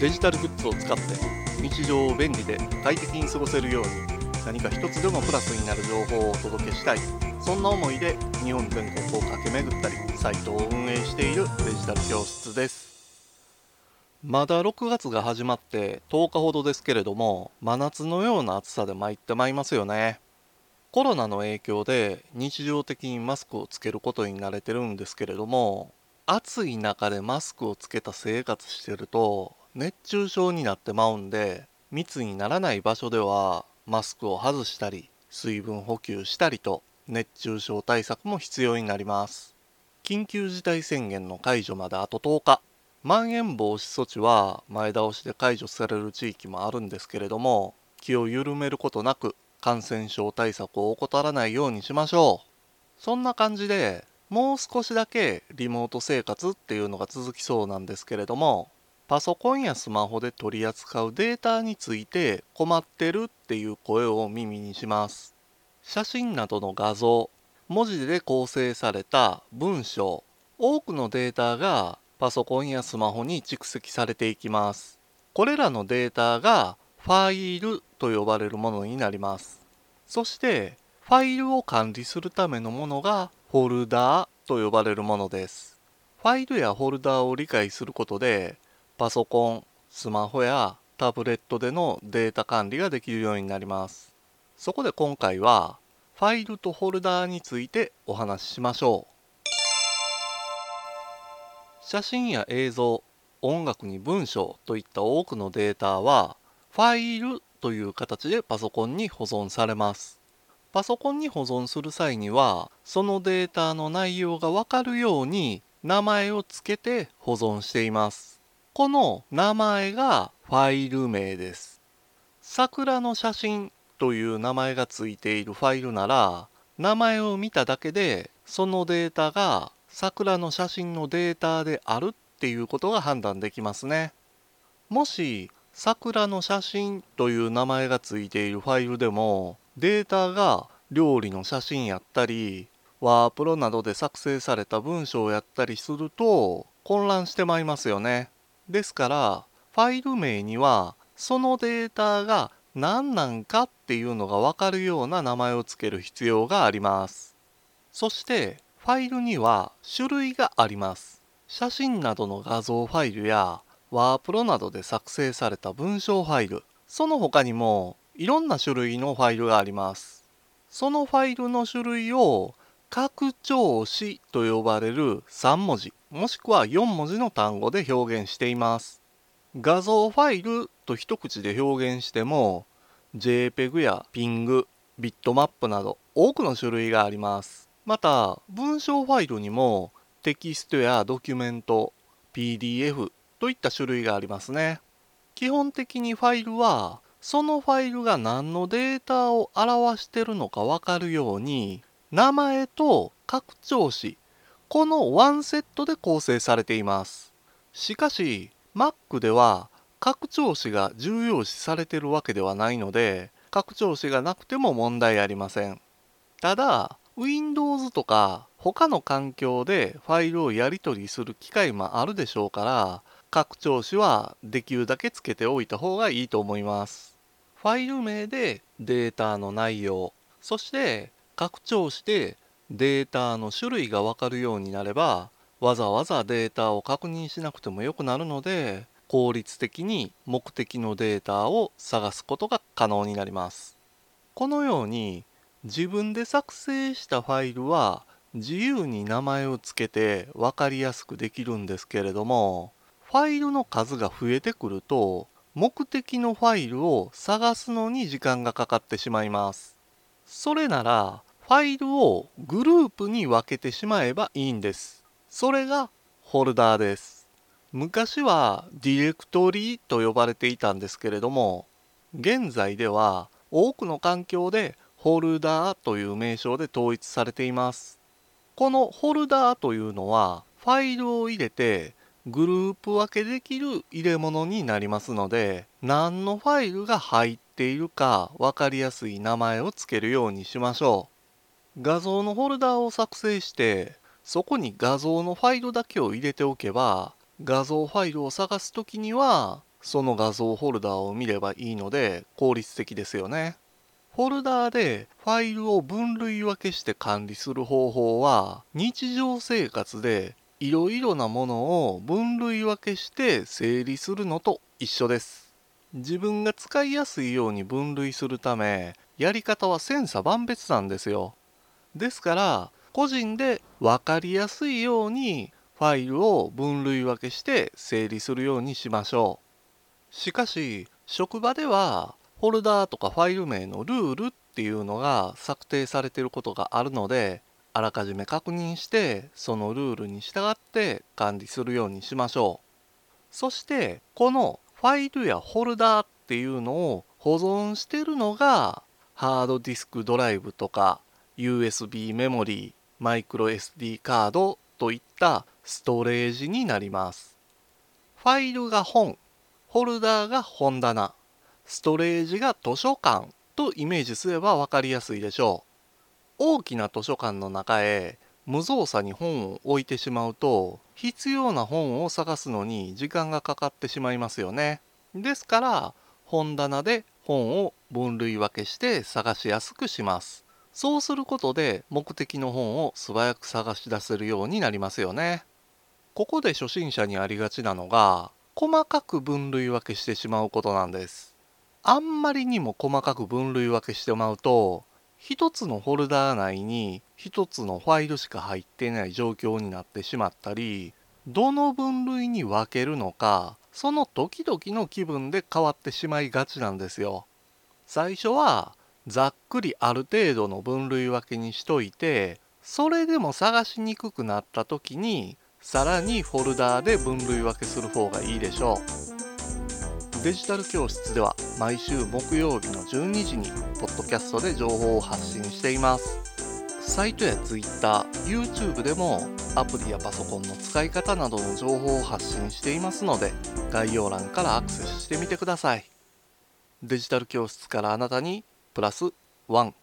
デジタルグッズを使って日常を便利で快適に過ごせるように何か一つでもプラスになる情報をお届けしたい。そんな思いで日本全国を駆け巡ったりサイトを運営しているデジタル教室です。まだ6月が始まって10日ほどですけれども真夏のような暑さで参ってまいりますよね。コロナの影響で日常的にマスクをつけることに慣れてるんですけれども暑い中でマスクをつけた生活してると熱中症になってまうんで密にならない場所ではマスクを外したり水分補給したりと熱中症対策も必要になります。緊急事態宣言の解除まであと10日。まん延防止措置は前倒しで解除される地域もあるんですけれども気を緩めることなく感染症対策を怠らないようにしましょう。そんな感じでもう少しだけリモート生活っていうのが続きそうなんですけれどもパソコンやスマホで取り扱うデータについて困ってるっていう声を耳にします。写真などの画像文字で構成された文章多くのデータがパソコンやスマホに蓄積されていきます。これらのデータがファイルと呼ばれるものになります。そしてファイルを管理するためのものがフォルダーと呼ばれるものです。ファイルやフォルダーを理解することでパソコンスマホやタブレットでのデータ管理ができるようになりますそこで今回はファイルとフォルダーについてお話ししましょう写真や映像音楽に文章といった多くのデータはファイルという形でパソコンに保存されます。パソコンに保存する際にはそのデータの内容がわかるように名前を付けて保存しています。この名前がファイル名です。桜の写真という名前が付いているファイルなら名前を見ただけでそのデータが桜の写真のデータであるっていうことが判断できますね。もし桜の写真という名前が付いているファイルでもデータが料理の写真やったりワープロなどで作成された文章をやったりすると混乱してまいりますよね。ですからファイル名にはそのデータが何なんかっていうのがわかるような名前を付ける必要があります。そしてファイルには種類があります。写真などの画像ファイルやワープロなどで作成された文章ファイルその他にもいろんな種類のファイルがありますそのファイルの種類を拡張子と呼ばれる3文字もしくは4文字の単語で表現しています画像ファイルと一口で表現しても JPEG や PING ビットマップなど多くの種類がありますまた文章ファイルにもテキストやドキュメント PDF といった種類がありますね。基本的にファイルはそのファイルが何のデータを表してるのかわかるように名前と拡張子このワンセットで構成されています。しかし Mac では拡張子が重要視されてるわけではないので拡張子がなくても問題ありません。ただ Windows とか他の環境でファイルをやり取りする機会もあるでしょうから拡張子はできるだけつけておいた方がいいと思います。ファイル名でデータの内容、そして拡張子でデータの種類がわかるようになれば、わざわざデータを確認しなくてもよくなるので、効率的に目的のデータを探すことが可能になります。このように自分で作成したファイルは自由に名前を付けて分かりやすくできるんですけれどもファイルの数が増えてくると目的のファイルを探すのに時間がかかってしまいます。それならファイルをグループに分けてしまえばいいんです。それがホルダーです。昔はディレクトリーと呼ばれていたんですけれども現在では多くの環境でホルダーという名称で統一されています。このホルダーというのはファイルを入れてグループ分けできる入れ物になりますので何のファイルが入っているか分かりやすい名前を付けるようにしましょう画像のフォルダーを作成してそこに画像のファイルだけを入れておけば画像ファイルを探す時にはその画像ホルダーを見ればいいので効率的ですよね。フォルダーでファイルを分類分けして管理する方法は日常生活でいろいろなものを分類分けして整理するのと一緒です。自分が使いやすいように分類するためやり方は千差万別なんですよ。ですから個人で分かりやすいようにファイルを分類分けして整理するようにしましょう。しかし職場ではフォルダーとかファイル名のルールっていうのが策定されていることがあるのであらかじめ確認してそのルールに従って管理するようにしましょうそしてこのファイルやフォルダーっていうのを保存してるのがハードディスクドライブとか USB メモリーマイクロ SD カードといったストレージになりますファイルが本ホルダーが本棚ストレージが図書館とイメージすれば分かりやすいでしょう大きな図書館の中へ無造作に本を置いてしまうと必要な本を探すのに時間がかかってしまいますよね。ですから本棚で本を分類分けして探しやすくします。そうすることで目的の本を素早く探し出せるようになりますよね。ここで初心者にありがちなのが細かく分類分けしてしまうことなんです。あんまりにも細かく分類分けしてまうと一つのフォルダー内に一つのファイルしか入っていない状況になってしまったりどの分類に分けるのかその時々の気分で変わってしまいがちなんですよ。最初はざっくりある程度の分類分けにしといてそれでも探しにくくなった時にさらにフォルダーで分類分けする方がいいでしょう。デジタル教室では毎週木曜日の12時にポッドキャストで情報を発信していますサイトや Twitter、YouTube でもアプリやパソコンの使い方などの情報を発信していますので概要欄からアクセスしてみてくださいデジタル教室からあなたにプラス1